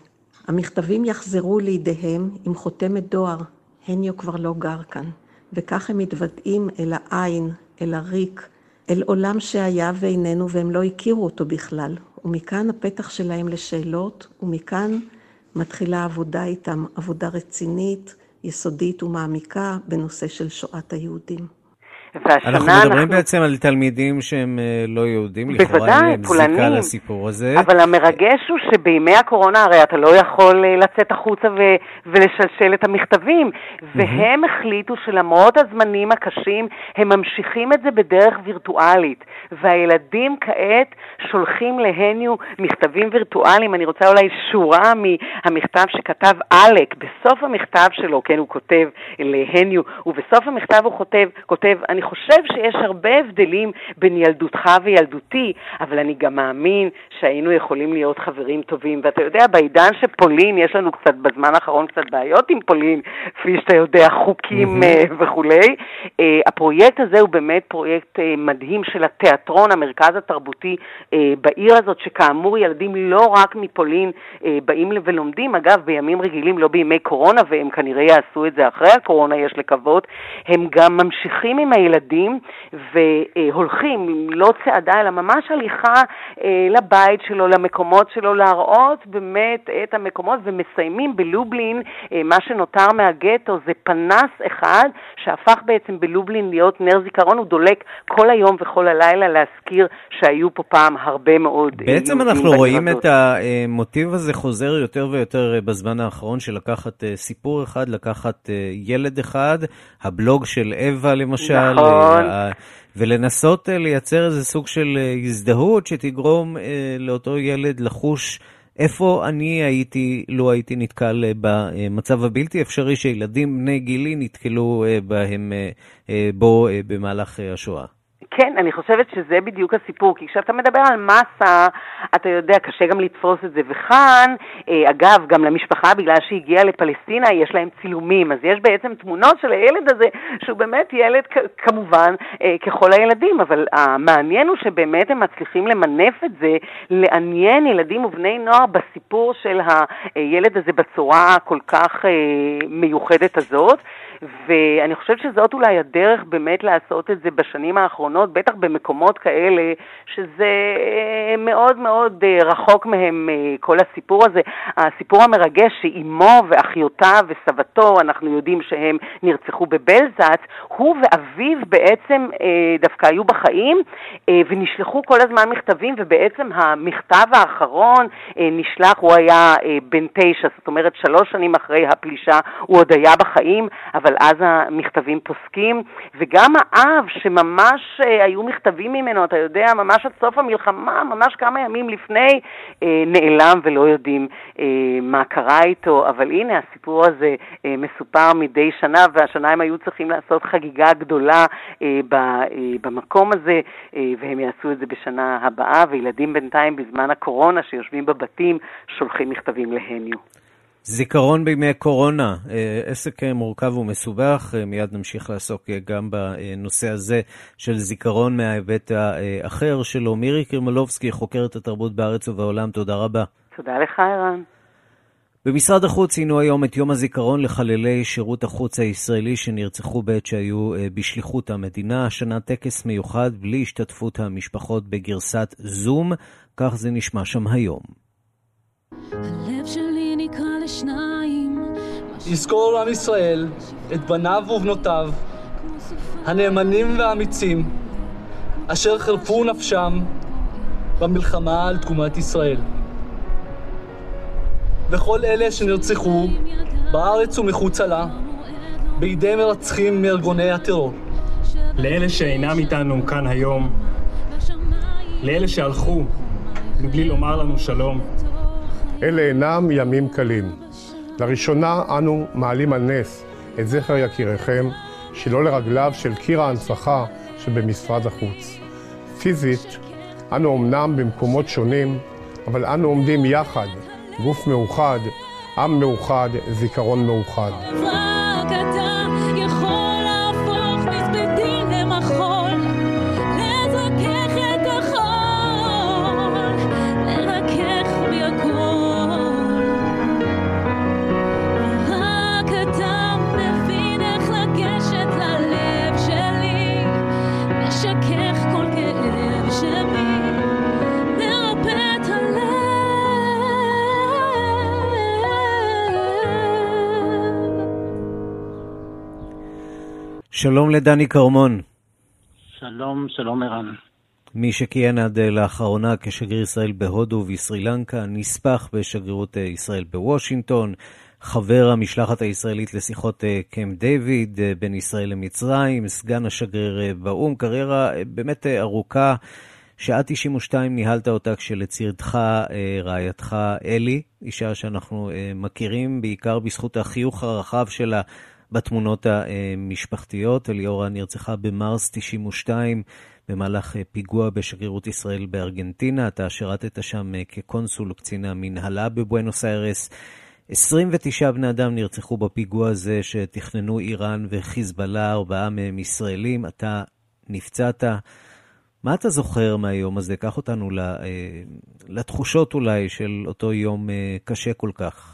המכתבים יחזרו לידיהם עם חותמת דואר, הניו כבר לא גר כאן. וכך הם מתוודעים אל העין, אל הריק, אל עולם שהיה ואיננו והם לא הכירו אותו בכלל. ומכאן הפתח שלהם לשאלות, ומכאן מתחילה עבודה איתם, עבודה רצינית, יסודית ומעמיקה בנושא של שואת היהודים. אנחנו מדברים אנחנו... בעצם על תלמידים שהם אה, לא יהודים, לכאורה אין להם זיקה לסיפור הזה. אבל המרגש הוא שבימי הקורונה הרי אתה לא יכול אה, לצאת החוצה ו... ולשלשל את המכתבים, והם החליטו שלמרות הזמנים הקשים, הם ממשיכים את זה בדרך וירטואלית, והילדים כעת שולחים להניו מכתבים וירטואליים. אני רוצה אולי שורה מהמכתב שכתב אלק, בסוף המכתב שלו, כן, הוא כותב להניו, ובסוף המכתב הוא כותב, כותב, אני אני חושב שיש הרבה הבדלים בין ילדותך וילדותי, אבל אני גם מאמין שהיינו יכולים להיות חברים טובים. ואתה יודע, בעידן שפולין, יש לנו קצת, בזמן האחרון קצת בעיות עם פולין, כפי שאתה יודע, חוקים mm-hmm. וכולי. Uh, הפרויקט הזה הוא באמת פרויקט uh, מדהים של התיאטרון, המרכז התרבותי בעיר הזאת, שכאמור ילדים לא רק מפולין באים ולומדים, אגב, בימים רגילים, לא בימי קורונה, והם כנראה יעשו את זה אחרי הקורונה, יש לקוות, הם גם ממשיכים עם הילדים. ילדים והולכים, לא צעדה, אלא ממש הליכה אה, לבית שלו, למקומות שלו, להראות באמת את המקומות, ומסיימים בלובלין, אה, מה שנותר מהגטו זה פנס אחד שהפך בעצם בלובלין להיות נר זיכרון, הוא דולק כל היום וכל הלילה להזכיר שהיו פה פעם הרבה מאוד אה, בעצם אנחנו רואים את המוטיב הזה חוזר יותר ויותר בזמן האחרון של לקחת סיפור אחד, לקחת ילד אחד, הבלוג של אווה למשל, נכון. ולנסות אה, לייצר איזה סוג של אה, הזדהות שתגרום אה, לאותו ילד לחוש איפה אני הייתי, לו הייתי נתקל במצב הבלתי אפשרי שילדים בני גילי נתקלו בהם, בו במהלך השואה. כן, אני חושבת שזה בדיוק הסיפור, כי כשאתה מדבר על מסה, אתה יודע, קשה גם לתפוס את זה. וכאן, אה, אגב, גם למשפחה, בגלל שהיא הגיעה לפלסטינה, יש להם צילומים, אז יש בעצם תמונות של הילד הזה, שהוא באמת ילד כמובן אה, ככל הילדים, אבל המעניין הוא שבאמת הם מצליחים למנף את זה, לעניין ילדים ובני נוער בסיפור של הילד הזה בצורה הכל כך אה, מיוחדת הזאת. ואני חושבת שזאת אולי הדרך באמת לעשות את זה בשנים האחרונות. בטח במקומות כאלה, שזה מאוד מאוד רחוק מהם כל הסיפור הזה. הסיפור המרגש שאימו ואחיותיו וסבתו, אנחנו יודעים שהם נרצחו בבלזץ, הוא ואביו בעצם דווקא היו בחיים ונשלחו כל הזמן מכתבים, ובעצם המכתב האחרון נשלח, הוא היה בן תשע, זאת אומרת שלוש שנים אחרי הפלישה הוא עוד היה בחיים, אבל אז המכתבים פוסקים, וגם האב שממש אה, היו מכתבים ממנו, אתה יודע, ממש עד סוף המלחמה, ממש כמה ימים לפני, אה, נעלם ולא יודעים אה, מה קרה איתו, אבל הנה הסיפור הזה מסופר מדי שנה, והשנה הם היו צריכים לעשות חגיגה גדולה במקום הזה, והם יעשו את זה בשנה הבאה, וילדים בינתיים בזמן הקורונה שיושבים בבתים שולחים מכתבים להניו. זיכרון בימי קורונה, אה, עסק אה, מורכב ומסובך, אה, מיד נמשיך לעסוק גם בנושא הזה של זיכרון מההיבט האחר שלו. מירי קרימלובסקי, חוקרת התרבות בארץ ובעולם, תודה רבה. תודה לך, ערן. במשרד החוץ ציינו היום את יום הזיכרון לחללי שירות החוץ הישראלי שנרצחו בעת שהיו בשליחות המדינה. השנה טקס מיוחד בלי השתתפות המשפחות בגרסת זום, כך זה נשמע שם היום. הלב לשניים יזכור עם ישראל את בניו ובנותיו הנאמנים והאמיצים אשר חרפו נפשם במלחמה על תקומת ישראל. וכל אלה שנרצחו בארץ ומחוצה לה בידי מרצחים מארגוני הטרור. לאלה שאינם איתנו כאן היום, לאלה שהלכו מבלי לומר לנו שלום, אלה אינם ימים קלים. לראשונה אנו מעלים על נס את זכר יקיריכם, שלא לרגליו של קיר ההנצחה שבמשרד החוץ. פיזית, אנו אמנם במקומות שונים, אבל אנו עומדים יחד, גוף מאוחד, עם מאוחד, זיכרון מאוחד. שלום לדני כרמון. שלום, שלום ערן. מי שכיהן עד אה, לאחרונה כשגריר ישראל בהודו ובסרי לנקה, נספח בשגרירות אה, ישראל בוושינגטון, חבר המשלחת הישראלית לשיחות אה, קמפ דיוויד בין ישראל למצרים, סגן השגריר באו"ם, קריירה באמת ארוכה. שעה 92 ניהלת אותה כשלצידך רעייתך אלי, אישה שאנחנו מכירים בעיקר בזכות החיוך הרחב שלה בתמונות המשפחתיות. אליאורה נרצחה במרס 92 במהלך פיגוע בשגרירות ישראל בארגנטינה. אתה שירתת שם כקונסול וקצין המנהלה בבואנוס איירס. 29 בני אדם נרצחו בפיגוע הזה שתכננו איראן וחיזבאללה, ארבעה מהם ישראלים. אתה נפצעת. מה אתה זוכר מהיום הזה? קח אותנו לתחושות אולי של אותו יום קשה כל כך.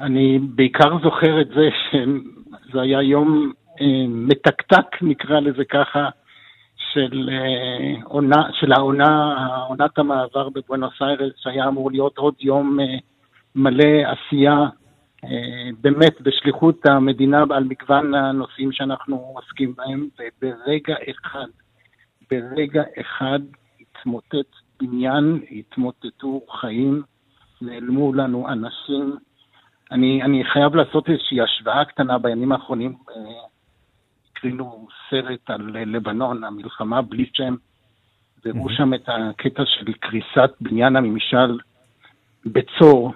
אני בעיקר זוכר את זה שזה היה יום אה, מתקתק, נקרא לזה ככה, של, אה, עונה, של העונה, עונת המעבר בבואנוס איירס, שהיה אמור להיות עוד יום אה, מלא עשייה, אה, באמת בשליחות המדינה על מגוון הנושאים שאנחנו עוסקים בהם, וברגע אחד, ברגע אחד התמוטט בניין, התמוטטו חיים, נעלמו לנו אנשים. אני, אני חייב לעשות איזושהי השוואה קטנה בימים האחרונים. הקרינו סרט על לבנון, המלחמה בלי שם, והראו שם את הקטע של קריסת בניין הממשל בצור,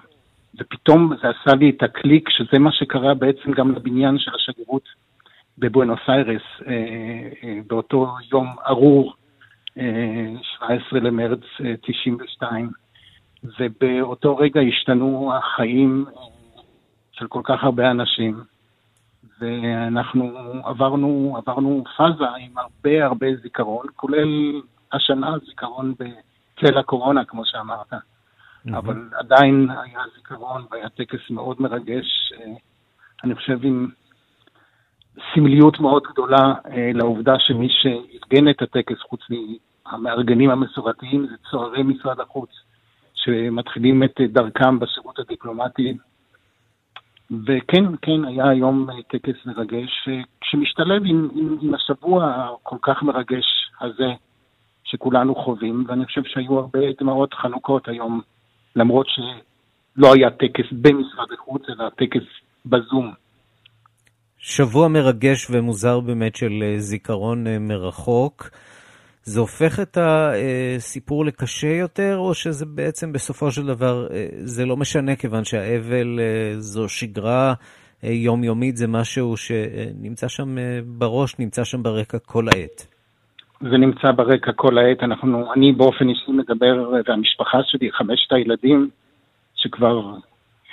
ופתאום זה עשה לי את הקליק שזה מה שקרה בעצם גם לבניין של השגרירות בבואנוס איירס אה, אה, באותו יום ארור, אה, 17 למרץ 92, ובאותו רגע השתנו החיים של כל כך הרבה אנשים, ואנחנו עברנו, עברנו פאזה עם הרבה הרבה זיכרון, כולל השנה זיכרון בצל הקורונה, כמו שאמרת. Mm-hmm. אבל עדיין היה זיכרון והיה טקס מאוד מרגש, אה, אני חושב עם סמליות מאוד גדולה אה, לעובדה שמי לארגן את הטקס חוץ מהמארגנים המסורתיים, זה צוערי משרד החוץ, שמתחילים את דרכם בשירות הדיפלומטי. וכן, כן, היה היום טקס מרגש, שמשתלב עם, עם, עם השבוע הכל כך מרגש הזה שכולנו חווים, ואני חושב שהיו הרבה דמעות חנוכות היום, למרות שלא היה טקס במשרד החוץ, אלא טקס בזום. שבוע מרגש ומוזר באמת של אה, זיכרון אה, מרחוק. זה הופך את הסיפור לקשה יותר, או שזה בעצם בסופו של דבר, אה, זה לא משנה, כיוון שהאבל זו שגרה יומיומית, זה משהו שנמצא שם בראש, נמצא שם ברקע כל העת. זה נמצא ברקע כל העת. אנחנו, אני באופן אישי מדבר, והמשפחה שלי, חמשת הילדים, שכבר,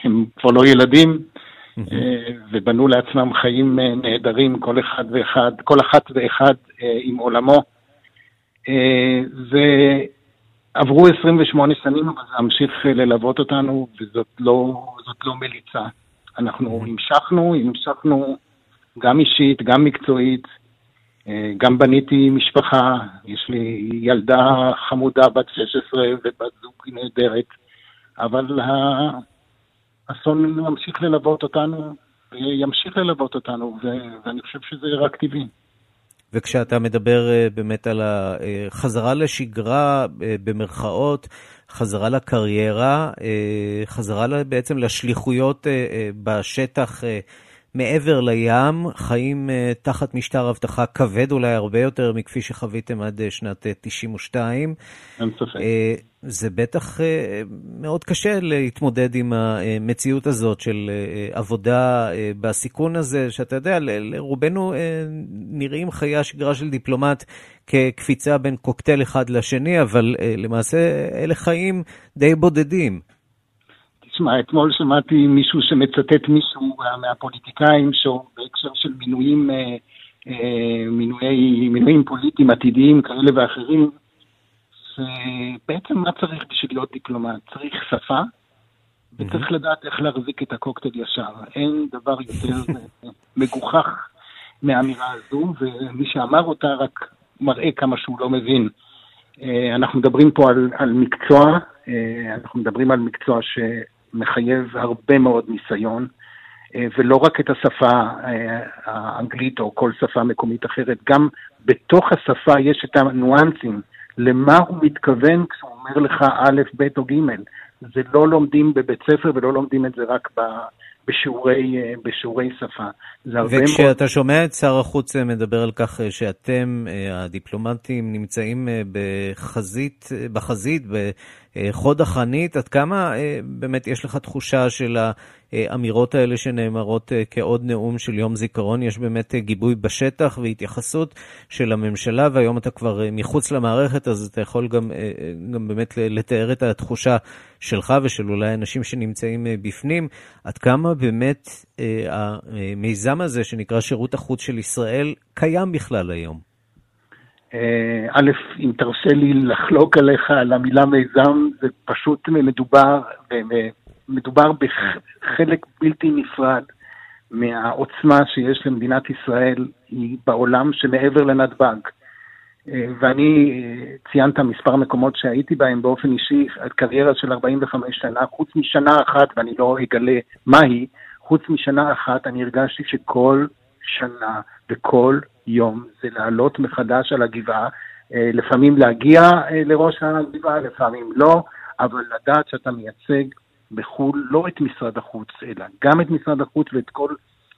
הם כבר לא ילדים, אה, ובנו לעצמם חיים אה, נהדרים, כל אחד ואחד, כל אחת ואחד אה, עם עולמו. ועברו 28 שנים, אבל זה המשיך ללוות אותנו, וזאת לא, לא מליצה. אנחנו המשכנו, המשכנו גם אישית, גם מקצועית, גם בניתי משפחה, יש לי ילדה חמודה בת 16 ובת זוג נהדרת, אבל האסון ממשיך ללוות אותנו, וימשיך ללוות אותנו, ואני חושב שזה רק טבעי. וכשאתה מדבר אה, באמת על החזרה לשגרה, אה, במרכאות, חזרה לקריירה, אה, חזרה בעצם לשליחויות בשטח מעבר לים, חיים uh, תחת משטר אבטחה כבד אולי הרבה יותר מכפי שחוויתם עד uh, שנת uh, 92. אין ספק. זה בטח מאוד קשה להתמודד עם המציאות הזאת של עבודה בסיכון הזה, שאתה יודע, לרובנו נראים חיי השגרה של דיפלומט כקפיצה בין קוקטייל אחד לשני, אבל למעשה אלה חיים די בודדים. תשמע, אתמול שמעתי מישהו שמצטט מישהו מהפוליטיקאים שהוא בהקשר של מינויים, אה, אה, מינויי, מינויים פוליטיים עתידיים כאלה ואחרים, שבעצם מה צריך בשביל להיות דיפלומט? צריך שפה, וצריך לדעת איך להחזיק את הקוקטייל ישר. אין דבר יותר מגוחך מהאמירה הזו, ומי שאמר אותה רק מראה כמה שהוא לא מבין. אה, אנחנו מדברים פה על, על מקצוע, אנחנו מדברים על מקצוע ש... מחייב הרבה מאוד ניסיון, אה, ולא רק את השפה אה, האנגלית או כל שפה מקומית אחרת, גם בתוך השפה יש את הניואנסים, למה הוא מתכוון כשהוא אומר לך א', ב' או ג'. זה לא לומדים בבית ספר ולא לומדים את זה רק ב... בשיעורי, אה, בשיעורי שפה. וכשאתה מאוד... שומע את שר החוץ מדבר על כך שאתם, הדיפלומטים, נמצאים בחזית, בחזית, חוד החנית, עד כמה אה, באמת יש לך תחושה של האמירות האלה שנאמרות אה, כעוד נאום של יום זיכרון? יש באמת אה, גיבוי בשטח והתייחסות של הממשלה, והיום אתה כבר מחוץ למערכת, אז אתה יכול גם, גם באמת לתאר את התחושה שלך ושל אולי אנשים שנמצאים בפנים. עד כמה באמת המיזם הזה שנקרא שירות החוץ של ישראל קיים בכלל היום? אה, א', אם תרשה לי לחלוק עליך על המילה מיזם, זה פשוט מדובר, מדובר בחלק בלתי נפרד מהעוצמה שיש למדינת ישראל בעולם שמעבר לנתב"ג. אה, ואני אה, ציינת מספר מקומות שהייתי בהם באופן אישי, קריירה של 45 שנה, חוץ משנה אחת, ואני לא אגלה מהי, חוץ משנה אחת אני הרגשתי שכל שנה וכל יום זה לעלות מחדש על הגבעה, אה, לפעמים להגיע אה, לראש הגבעה, לפעמים לא, אבל לדעת שאתה מייצג בחו"ל לא את משרד החוץ, אלא גם את משרד החוץ ואת כל,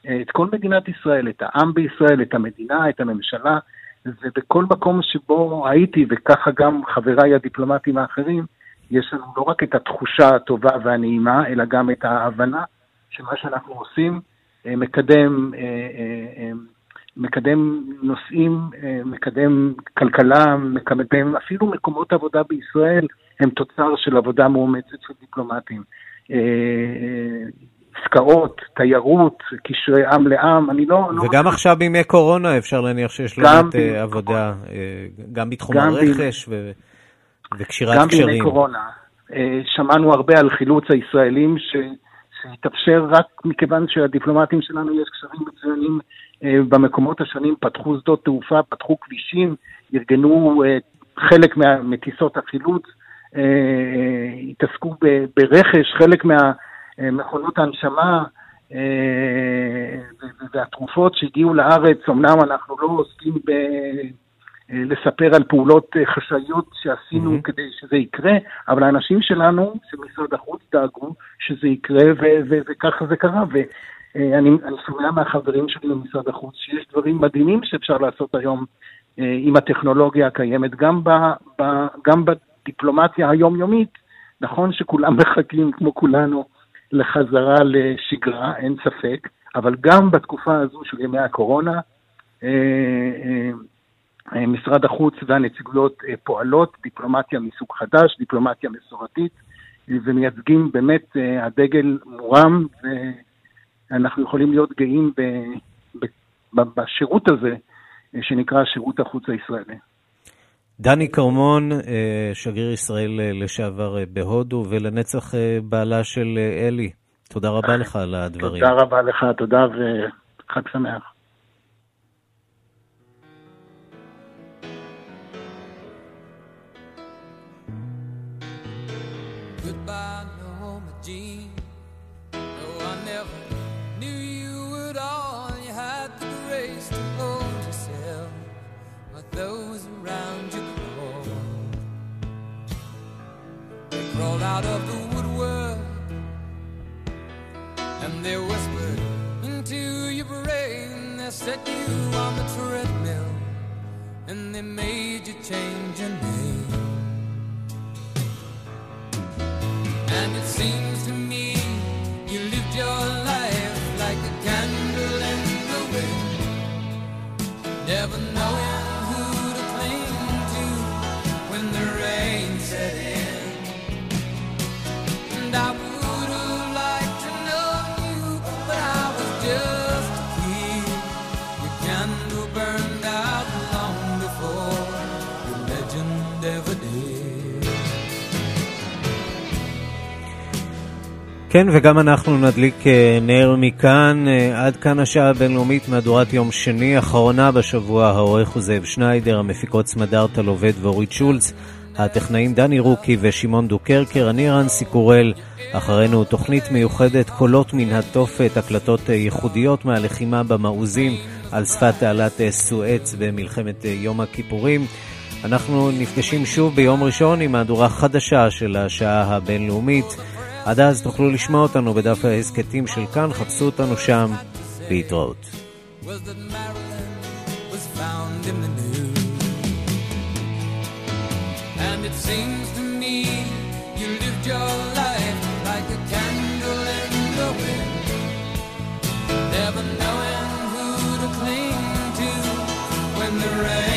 אה, את כל מדינת ישראל, את העם בישראל, את המדינה, את הממשלה, ובכל מקום שבו הייתי, וככה גם חבריי הדיפלומטים האחרים, יש לנו לא רק את התחושה הטובה והנעימה, אלא גם את ההבנה שמה שאנחנו עושים מקדם מקדם נושאים, אה, מקדם כלכלה, מקדם אפילו מקומות עבודה בישראל, הם תוצר של עבודה מאומצת של דיפלומטים. אה, אה, עסקאות, תיירות, קשרי עם לעם, אני לא... לא וגם לא... עכשיו בימי קורונה אפשר להניח שיש לנו את עבודה, גם בתחום גם הרכש ב... ו... וקשירת גם קשרים. גם בימי קורונה. שמענו הרבה על חילוץ הישראלים ש... שהתאפשר רק מכיוון שהדיפלומטים שלנו יש קשרים מצוינים במקומות השונים, פתחו שדות תעופה, פתחו כבישים, ארגנו חלק מטיסות החילוץ, התעסקו ברכש, חלק מהמכונות ההנשמה והתרופות שהגיעו לארץ, אמנם אנחנו לא עוסקים ב... לספר על פעולות חשאיות שעשינו mm-hmm. כדי שזה יקרה, אבל האנשים שלנו, של משרד החוץ, דאגו שזה יקרה, וככה זה קרה. ואני שומע מהחברים שלי במשרד החוץ שיש דברים מדהימים שאפשר לעשות היום עם הטכנולוגיה הקיימת, גם, ב, ב, גם בדיפלומטיה היומיומית. נכון שכולם מחכים, כמו כולנו, לחזרה לשגרה, אין ספק, אבל גם בתקופה הזו של ימי הקורונה, משרד החוץ והנציגויות פועלות, דיפלומטיה מסוג חדש, דיפלומטיה מסורתית, ומייצגים באמת, הדגל מורם, ואנחנו יכולים להיות גאים ב, ב, ב, בשירות הזה, שנקרא שירות החוץ הישראלי. דני כרמון, שגריר ישראל לשעבר בהודו, ולנצח בעלה של אלי. תודה רבה לך על הדברים. תודה רבה לך, תודה וחג שמח. Set you on the treadmill and they made you change your name. Legend ever did. כן, וגם אנחנו נדליק נר מכאן. עד כאן השעה הבינלאומית, מהדורת יום שני, אחרונה בשבוע. העורך הוא זאב שניידר, המפיקות סמדארטה לובד ואורית שולץ. הטכנאים דני רוקי ושמעון דוקרקר, אני רנסי קורל. אחרינו תוכנית מיוחדת קולות מן התופת, הקלטות ייחודיות מהלחימה במעוזים על שפת תעלת סואץ במלחמת יום הכיפורים. אנחנו נפגשים שוב ביום ראשון עם מהדורה חדשה של השעה הבינלאומית. עד אז תוכלו לשמוע אותנו בדף ההסכתים של כאן, חפשו אותנו שם, בהתראות. Never knowing who to cling to when the rain.